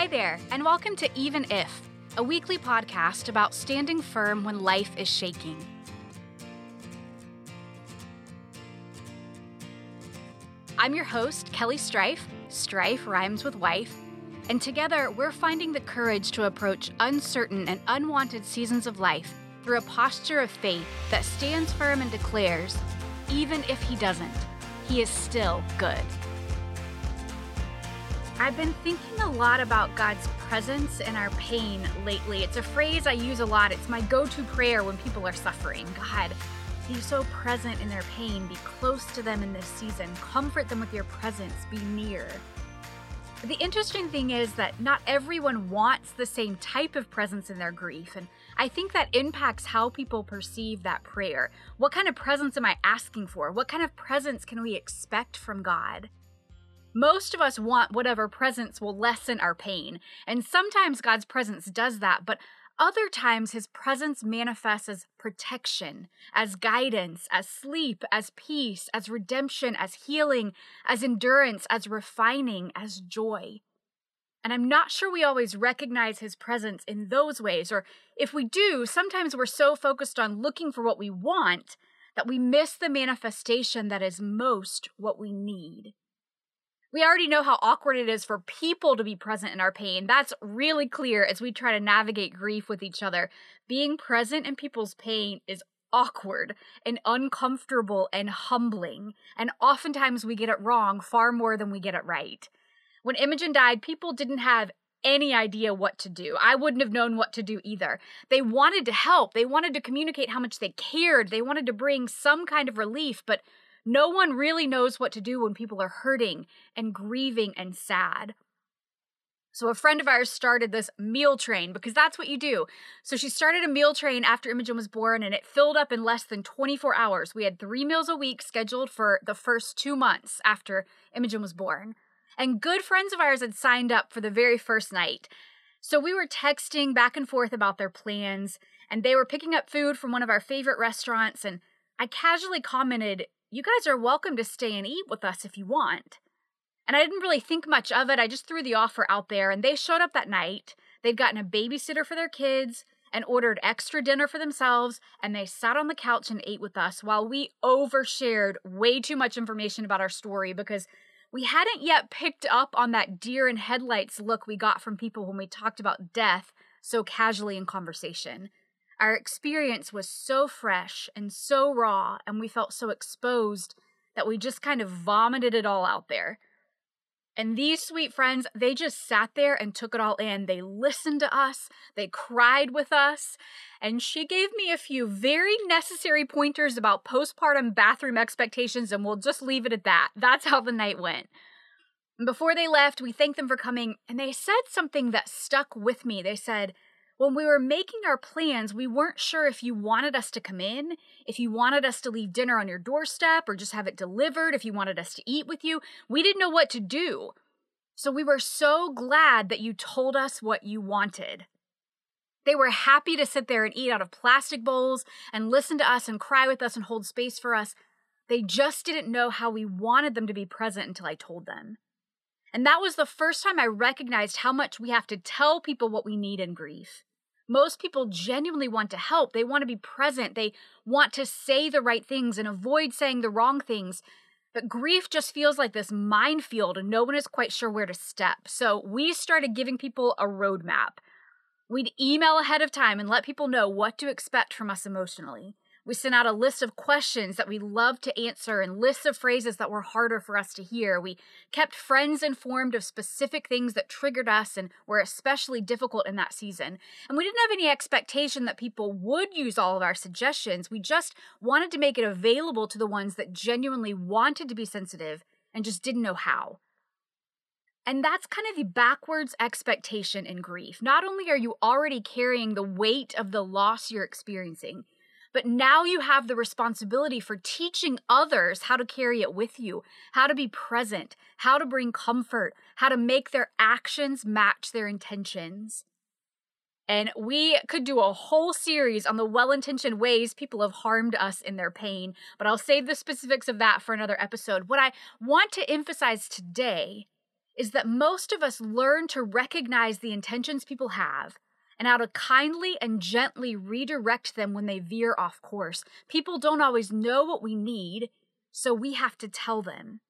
Hi there, and welcome to Even If, a weekly podcast about standing firm when life is shaking. I'm your host, Kelly Strife. Strife rhymes with wife. And together, we're finding the courage to approach uncertain and unwanted seasons of life through a posture of faith that stands firm and declares, even if he doesn't, he is still good. I've been thinking a lot about God's presence in our pain lately. It's a phrase I use a lot. It's my go to prayer when people are suffering. God, be so present in their pain. Be close to them in this season. Comfort them with your presence. Be near. The interesting thing is that not everyone wants the same type of presence in their grief. And I think that impacts how people perceive that prayer. What kind of presence am I asking for? What kind of presence can we expect from God? Most of us want whatever presence will lessen our pain, and sometimes God's presence does that, but other times his presence manifests as protection, as guidance, as sleep, as peace, as redemption, as healing, as endurance, as refining, as joy. And I'm not sure we always recognize his presence in those ways, or if we do, sometimes we're so focused on looking for what we want that we miss the manifestation that is most what we need. We already know how awkward it is for people to be present in our pain. That's really clear as we try to navigate grief with each other. Being present in people's pain is awkward and uncomfortable and humbling. And oftentimes we get it wrong far more than we get it right. When Imogen died, people didn't have any idea what to do. I wouldn't have known what to do either. They wanted to help, they wanted to communicate how much they cared, they wanted to bring some kind of relief, but no one really knows what to do when people are hurting and grieving and sad. So, a friend of ours started this meal train because that's what you do. So, she started a meal train after Imogen was born and it filled up in less than 24 hours. We had three meals a week scheduled for the first two months after Imogen was born. And good friends of ours had signed up for the very first night. So, we were texting back and forth about their plans, and they were picking up food from one of our favorite restaurants. And I casually commented, you guys are welcome to stay and eat with us if you want. And I didn't really think much of it. I just threw the offer out there, and they showed up that night. They'd gotten a babysitter for their kids and ordered extra dinner for themselves, and they sat on the couch and ate with us while we overshared way too much information about our story because we hadn't yet picked up on that deer in headlights look we got from people when we talked about death so casually in conversation. Our experience was so fresh and so raw, and we felt so exposed that we just kind of vomited it all out there. And these sweet friends, they just sat there and took it all in. They listened to us, they cried with us, and she gave me a few very necessary pointers about postpartum bathroom expectations, and we'll just leave it at that. That's how the night went. Before they left, we thanked them for coming, and they said something that stuck with me. They said, when we were making our plans, we weren't sure if you wanted us to come in, if you wanted us to leave dinner on your doorstep or just have it delivered, if you wanted us to eat with you. We didn't know what to do. So we were so glad that you told us what you wanted. They were happy to sit there and eat out of plastic bowls and listen to us and cry with us and hold space for us. They just didn't know how we wanted them to be present until I told them. And that was the first time I recognized how much we have to tell people what we need in grief. Most people genuinely want to help. They want to be present. They want to say the right things and avoid saying the wrong things. But grief just feels like this minefield and no one is quite sure where to step. So we started giving people a roadmap. We'd email ahead of time and let people know what to expect from us emotionally. We sent out a list of questions that we loved to answer and lists of phrases that were harder for us to hear. We kept friends informed of specific things that triggered us and were especially difficult in that season. And we didn't have any expectation that people would use all of our suggestions. We just wanted to make it available to the ones that genuinely wanted to be sensitive and just didn't know how. And that's kind of the backwards expectation in grief. Not only are you already carrying the weight of the loss you're experiencing, but now you have the responsibility for teaching others how to carry it with you, how to be present, how to bring comfort, how to make their actions match their intentions. And we could do a whole series on the well intentioned ways people have harmed us in their pain, but I'll save the specifics of that for another episode. What I want to emphasize today is that most of us learn to recognize the intentions people have and how to kindly and gently redirect them when they veer off course. People don't always know what we need, so we have to tell them.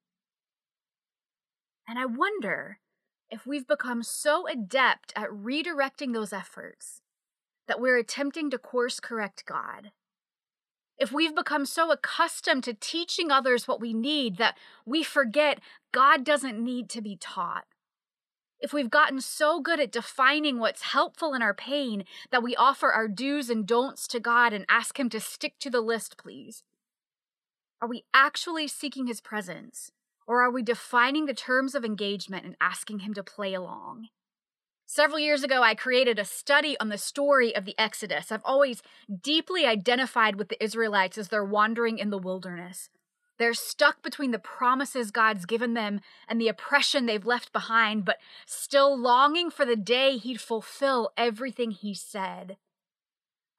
And I wonder if we've become so adept at redirecting those efforts that we're attempting to course correct God. If we've become so accustomed to teaching others what we need that we forget God doesn't need to be taught. If we've gotten so good at defining what's helpful in our pain that we offer our do's and don'ts to God and ask Him to stick to the list, please. Are we actually seeking His presence? Or are we defining the terms of engagement and asking Him to play along? Several years ago, I created a study on the story of the Exodus. I've always deeply identified with the Israelites as they're wandering in the wilderness. They're stuck between the promises God's given them and the oppression they've left behind, but still longing for the day He'd fulfill everything He said.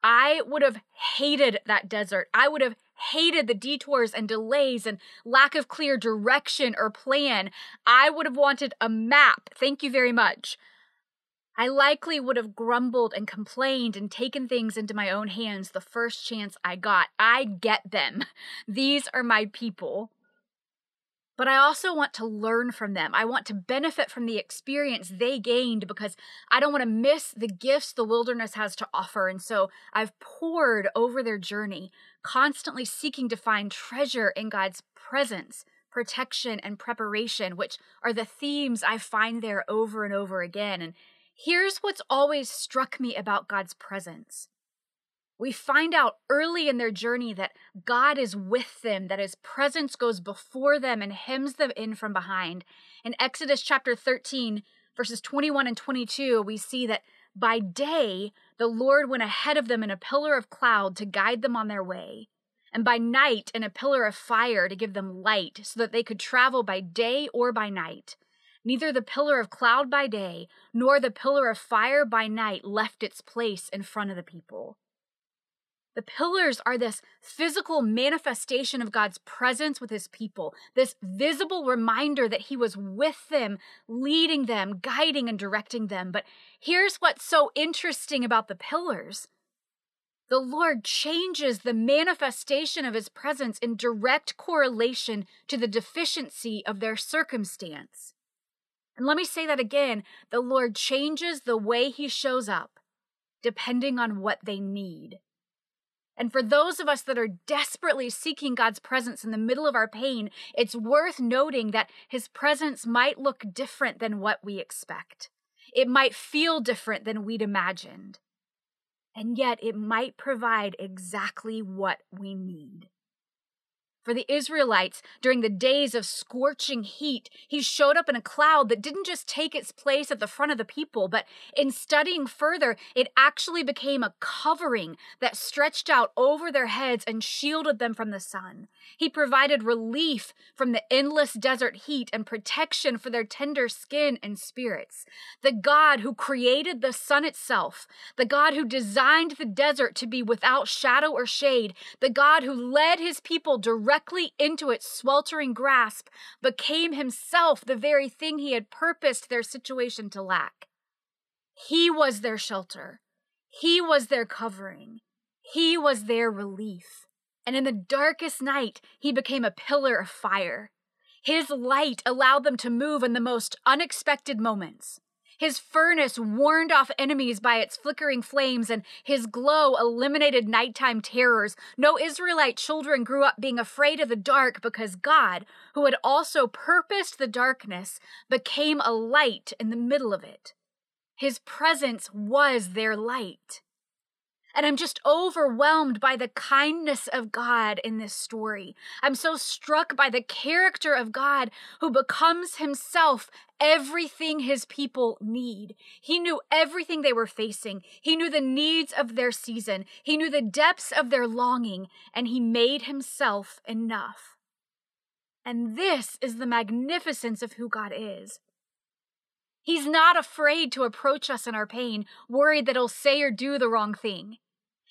I would have hated that desert. I would have hated the detours and delays and lack of clear direction or plan. I would have wanted a map. Thank you very much. I likely would have grumbled and complained and taken things into my own hands the first chance I got. I get them. These are my people. But I also want to learn from them. I want to benefit from the experience they gained because I don't want to miss the gifts the wilderness has to offer. And so I've pored over their journey, constantly seeking to find treasure in God's presence, protection, and preparation, which are the themes I find there over and over again. And Here's what's always struck me about God's presence. We find out early in their journey that God is with them, that his presence goes before them and hems them in from behind. In Exodus chapter 13, verses 21 and 22, we see that by day the Lord went ahead of them in a pillar of cloud to guide them on their way, and by night in a pillar of fire to give them light, so that they could travel by day or by night. Neither the pillar of cloud by day nor the pillar of fire by night left its place in front of the people. The pillars are this physical manifestation of God's presence with his people, this visible reminder that he was with them, leading them, guiding and directing them. But here's what's so interesting about the pillars the Lord changes the manifestation of his presence in direct correlation to the deficiency of their circumstance. And let me say that again the Lord changes the way he shows up depending on what they need. And for those of us that are desperately seeking God's presence in the middle of our pain, it's worth noting that his presence might look different than what we expect. It might feel different than we'd imagined. And yet, it might provide exactly what we need. For the Israelites, during the days of scorching heat, he showed up in a cloud that didn't just take its place at the front of the people, but in studying further, it actually became a covering that stretched out over their heads and shielded them from the sun. He provided relief from the endless desert heat and protection for their tender skin and spirits. The God who created the sun itself, the God who designed the desert to be without shadow or shade, the God who led his people directly directly into its sweltering grasp, became himself the very thing he had purposed their situation to lack. He was their shelter. He was their covering. He was their relief. And in the darkest night, he became a pillar of fire. His light allowed them to move in the most unexpected moments. His furnace warned off enemies by its flickering flames, and his glow eliminated nighttime terrors. No Israelite children grew up being afraid of the dark because God, who had also purposed the darkness, became a light in the middle of it. His presence was their light. And I'm just overwhelmed by the kindness of God in this story. I'm so struck by the character of God who becomes himself everything his people need. He knew everything they were facing. He knew the needs of their season. He knew the depths of their longing, and he made himself enough. And this is the magnificence of who God is. He's not afraid to approach us in our pain, worried that he'll say or do the wrong thing.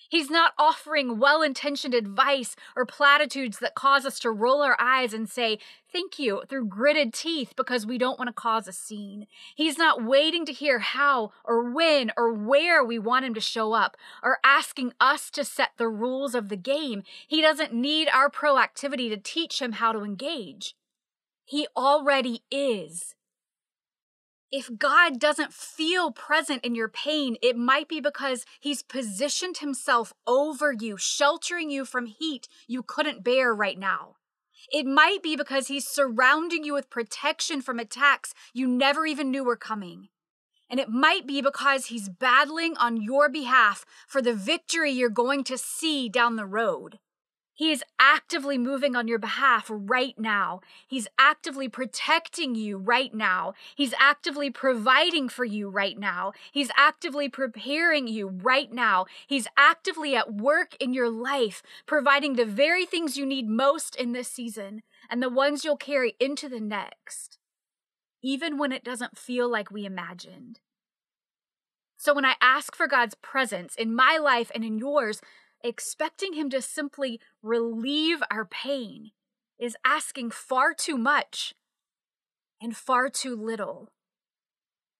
He's not offering well intentioned advice or platitudes that cause us to roll our eyes and say, Thank you, through gritted teeth because we don't want to cause a scene. He's not waiting to hear how or when or where we want him to show up or asking us to set the rules of the game. He doesn't need our proactivity to teach him how to engage. He already is. If God doesn't feel present in your pain, it might be because He's positioned Himself over you, sheltering you from heat you couldn't bear right now. It might be because He's surrounding you with protection from attacks you never even knew were coming. And it might be because He's battling on your behalf for the victory you're going to see down the road. He is actively moving on your behalf right now. He's actively protecting you right now. He's actively providing for you right now. He's actively preparing you right now. He's actively at work in your life, providing the very things you need most in this season and the ones you'll carry into the next, even when it doesn't feel like we imagined. So, when I ask for God's presence in my life and in yours, expecting Him to simply relieve our pain is asking far too much and far too little.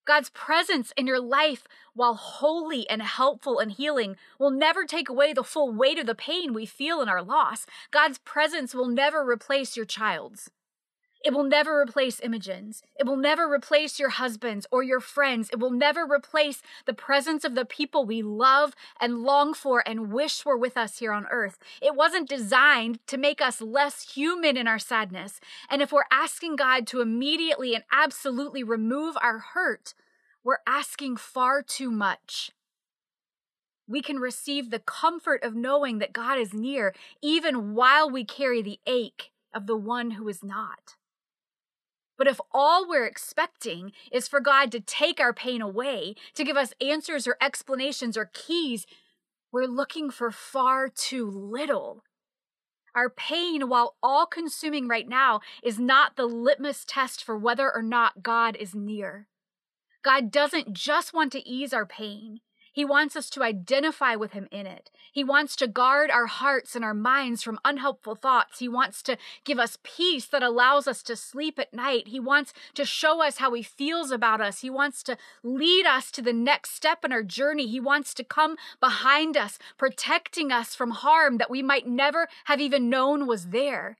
God's presence in your life, while holy and helpful and healing, will never take away the full weight of the pain we feel in our loss. God's presence will never replace your child's. It will never replace Imogen's. It will never replace your husband's or your friends. It will never replace the presence of the people we love and long for and wish were with us here on earth. It wasn't designed to make us less human in our sadness. And if we're asking God to immediately and absolutely remove our hurt, we're asking far too much. We can receive the comfort of knowing that God is near, even while we carry the ache of the one who is not. But if all we're expecting is for God to take our pain away, to give us answers or explanations or keys, we're looking for far too little. Our pain, while all consuming right now, is not the litmus test for whether or not God is near. God doesn't just want to ease our pain, he wants us to identify with Him in it. He wants to guard our hearts and our minds from unhelpful thoughts. He wants to give us peace that allows us to sleep at night. He wants to show us how He feels about us. He wants to lead us to the next step in our journey. He wants to come behind us, protecting us from harm that we might never have even known was there.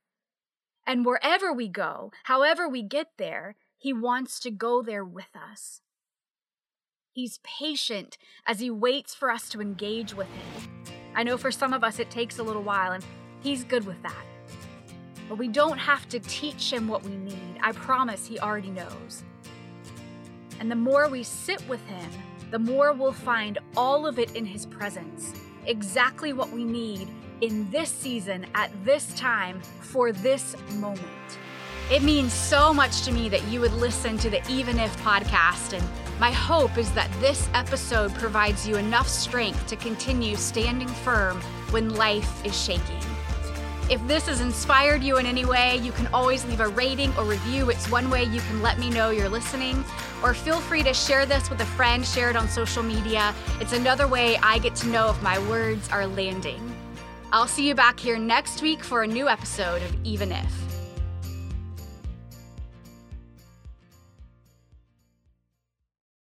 And wherever we go, however we get there, He wants to go there with us. He's patient as he waits for us to engage with him. I know for some of us it takes a little while, and he's good with that. But we don't have to teach him what we need. I promise he already knows. And the more we sit with him, the more we'll find all of it in his presence, exactly what we need in this season, at this time, for this moment. It means so much to me that you would listen to the Even If podcast and my hope is that this episode provides you enough strength to continue standing firm when life is shaking. If this has inspired you in any way, you can always leave a rating or review. It's one way you can let me know you're listening. Or feel free to share this with a friend, share it on social media. It's another way I get to know if my words are landing. I'll see you back here next week for a new episode of Even If.